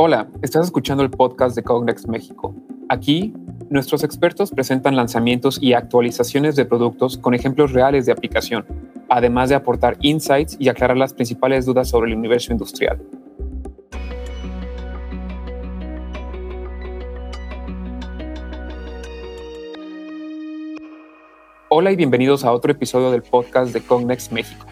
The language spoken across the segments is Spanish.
Hola, estás escuchando el podcast de Cognex México. Aquí, nuestros expertos presentan lanzamientos y actualizaciones de productos con ejemplos reales de aplicación, además de aportar insights y aclarar las principales dudas sobre el universo industrial. Hola y bienvenidos a otro episodio del podcast de Cognex México.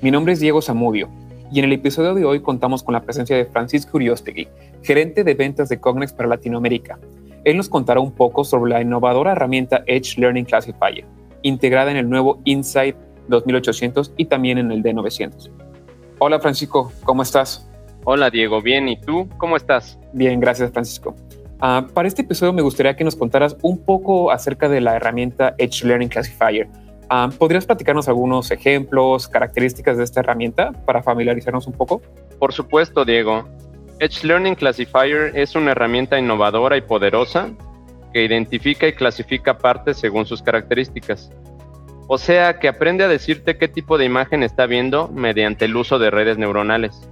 Mi nombre es Diego Zamudio y en el episodio de hoy contamos con la presencia de Francisco Uriostegui, gerente de ventas de Cognex para Latinoamérica. Él nos contará un poco sobre la innovadora herramienta Edge Learning Classifier, integrada en el nuevo Insight 2800 y también en el D900. Hola Francisco, ¿cómo estás? Hola Diego, bien, ¿y tú? ¿Cómo estás? Bien, gracias Francisco. Uh, para este episodio me gustaría que nos contaras un poco acerca de la herramienta Edge Learning Classifier Ah, ¿Podrías platicarnos algunos ejemplos, características de esta herramienta para familiarizarnos un poco? Por supuesto, Diego. Edge Learning Classifier es una herramienta innovadora y poderosa que identifica y clasifica partes según sus características. O sea, que aprende a decirte qué tipo de imagen está viendo mediante el uso de redes neuronales.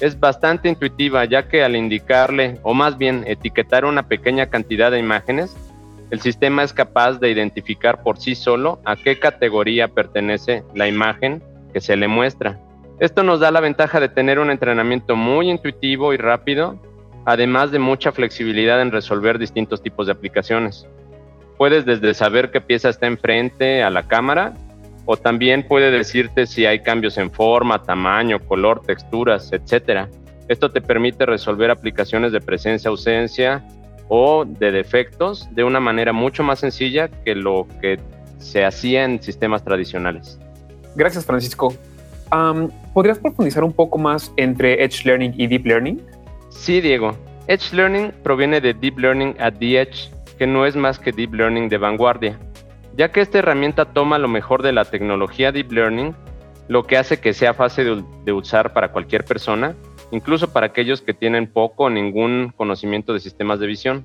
Es bastante intuitiva ya que al indicarle, o más bien etiquetar una pequeña cantidad de imágenes, el sistema es capaz de identificar por sí solo a qué categoría pertenece la imagen que se le muestra. Esto nos da la ventaja de tener un entrenamiento muy intuitivo y rápido, además de mucha flexibilidad en resolver distintos tipos de aplicaciones. Puedes desde saber qué pieza está enfrente a la cámara o también puede decirte si hay cambios en forma, tamaño, color, texturas, etc. Esto te permite resolver aplicaciones de presencia-ausencia o de defectos de una manera mucho más sencilla que lo que se hacía en sistemas tradicionales. Gracias, Francisco. ¿Podrías profundizar un poco más entre Edge Learning y Deep Learning? Sí, Diego. Edge Learning proviene de Deep Learning at the Edge, que no es más que Deep Learning de vanguardia, ya que esta herramienta toma lo mejor de la tecnología Deep Learning, lo que hace que sea fácil de usar para cualquier persona incluso para aquellos que tienen poco o ningún conocimiento de sistemas de visión.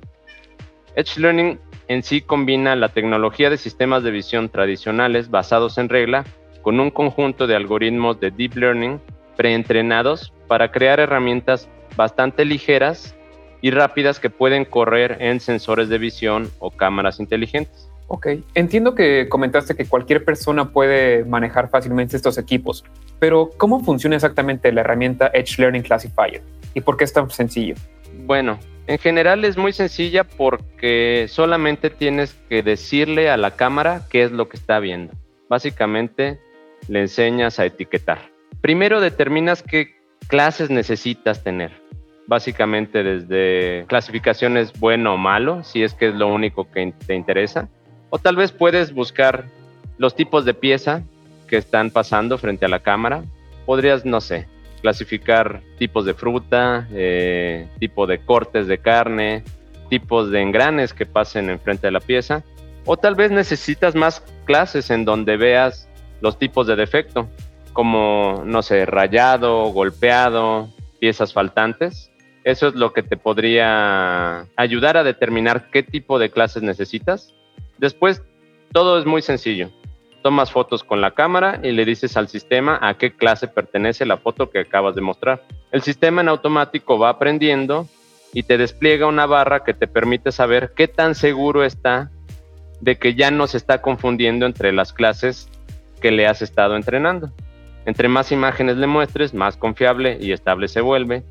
Edge Learning en sí combina la tecnología de sistemas de visión tradicionales basados en regla con un conjunto de algoritmos de deep learning preentrenados para crear herramientas bastante ligeras y rápidas que pueden correr en sensores de visión o cámaras inteligentes. Ok, entiendo que comentaste que cualquier persona puede manejar fácilmente estos equipos, pero ¿cómo funciona exactamente la herramienta Edge Learning Classifier y por qué es tan sencillo? Bueno, en general es muy sencilla porque solamente tienes que decirle a la cámara qué es lo que está viendo. Básicamente le enseñas a etiquetar. Primero determinas qué clases necesitas tener. Básicamente desde clasificaciones bueno o malo, si es que es lo único que te interesa o tal vez puedes buscar los tipos de pieza están pasando frente a la cámara. Podrías, no sé, clasificar tipos de fruta, eh, tipo de cortes de carne, tipos de engranes que pasen enfrente de la pieza. O tal vez necesitas más clases en donde veas los tipos de defecto, como, no sé, rayado, golpeado, piezas faltantes. Eso es lo que te podría ayudar a determinar qué tipo de clases necesitas Después, todo es muy sencillo. Tomas fotos con la cámara y le dices al sistema a qué clase pertenece la foto que acabas de mostrar. El sistema en automático va aprendiendo y te despliega una barra que te permite saber qué tan seguro está de que ya no se está confundiendo entre las clases que le has estado entrenando. Entre más imágenes le muestres, más confiable y estable se vuelve.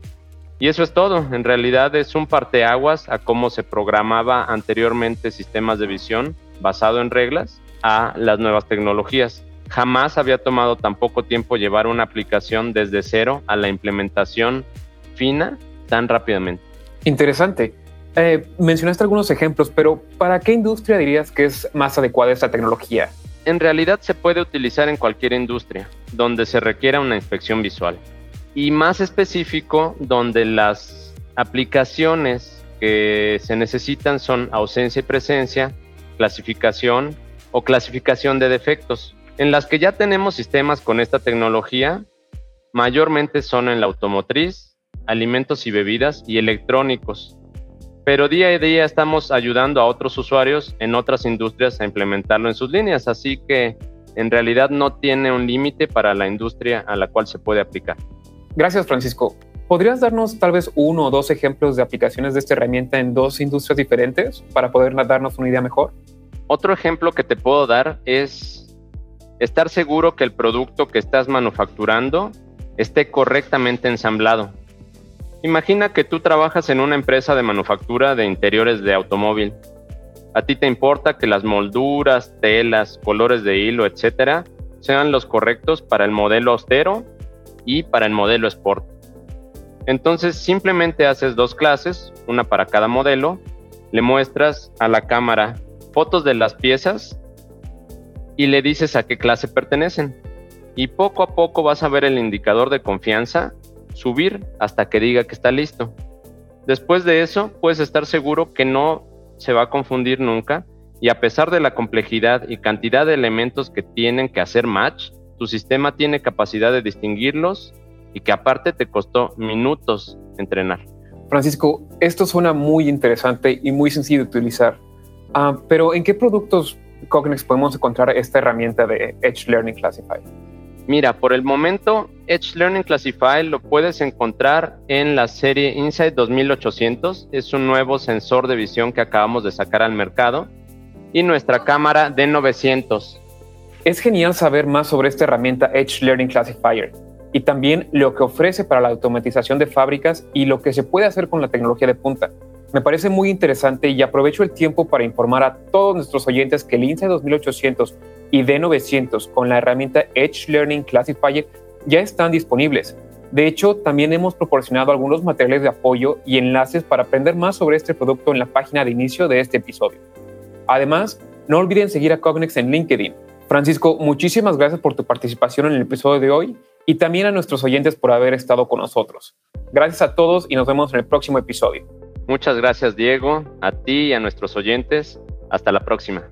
Y eso es todo. En realidad es un parteaguas a cómo se programaba anteriormente sistemas de visión basado en reglas a las nuevas tecnologías. Jamás había tomado tan poco tiempo llevar una aplicación desde cero a la implementación fina tan rápidamente. Interesante. Eh, mencionaste algunos ejemplos, pero ¿para qué industria dirías que es más adecuada esta tecnología? En realidad se puede utilizar en cualquier industria donde se requiera una inspección visual y más específico donde las aplicaciones que se necesitan son ausencia y presencia, clasificación o clasificación de defectos. En las que ya tenemos sistemas con esta tecnología, mayormente son en la automotriz, alimentos y bebidas y electrónicos. Pero día a día estamos ayudando a otros usuarios en otras industrias a implementarlo en sus líneas, así que en realidad no tiene un límite para la industria a la cual se puede aplicar. Gracias, Francisco. ¿Podrías darnos tal vez uno o dos ejemplos de aplicaciones de esta herramienta en dos industrias diferentes para poder darnos una idea mejor? Otro ejemplo que te puedo dar es estar seguro que el producto que estás manufacturando esté correctamente ensamblado. Imagina que tú trabajas en una empresa de manufactura de interiores de automóvil. A ti te importa que las molduras, telas, colores de hilo, etcétera, sean los correctos para el modelo austero y para el modelo sport. Entonces simplemente haces dos clases, una para cada modelo, le muestras a la cámara fotos de las piezas y le dices a qué clase pertenecen. Y poco a poco vas a ver el indicador de confianza subir hasta que diga que está listo. Después de eso, puedes estar seguro que no se va a confundir nunca y a pesar de la complejidad y cantidad de elementos que tienen que hacer match, tu sistema tiene capacidad de distinguirlos y que aparte te costó minutos entrenar. Francisco, esto suena muy interesante y muy sencillo de utilizar. Ah, pero ¿en qué productos Cognex podemos encontrar esta herramienta de Edge Learning Classify? Mira, por el momento Edge Learning Classify lo puedes encontrar en la serie Insight 2800. Es un nuevo sensor de visión que acabamos de sacar al mercado. Y nuestra cámara D900. Es genial saber más sobre esta herramienta Edge Learning Classifier y también lo que ofrece para la automatización de fábricas y lo que se puede hacer con la tecnología de punta. Me parece muy interesante y aprovecho el tiempo para informar a todos nuestros oyentes que el INSE 2800 y D900 con la herramienta Edge Learning Classifier ya están disponibles. De hecho, también hemos proporcionado algunos materiales de apoyo y enlaces para aprender más sobre este producto en la página de inicio de este episodio. Además, no olviden seguir a Cognex en LinkedIn. Francisco, muchísimas gracias por tu participación en el episodio de hoy y también a nuestros oyentes por haber estado con nosotros. Gracias a todos y nos vemos en el próximo episodio. Muchas gracias Diego, a ti y a nuestros oyentes. Hasta la próxima.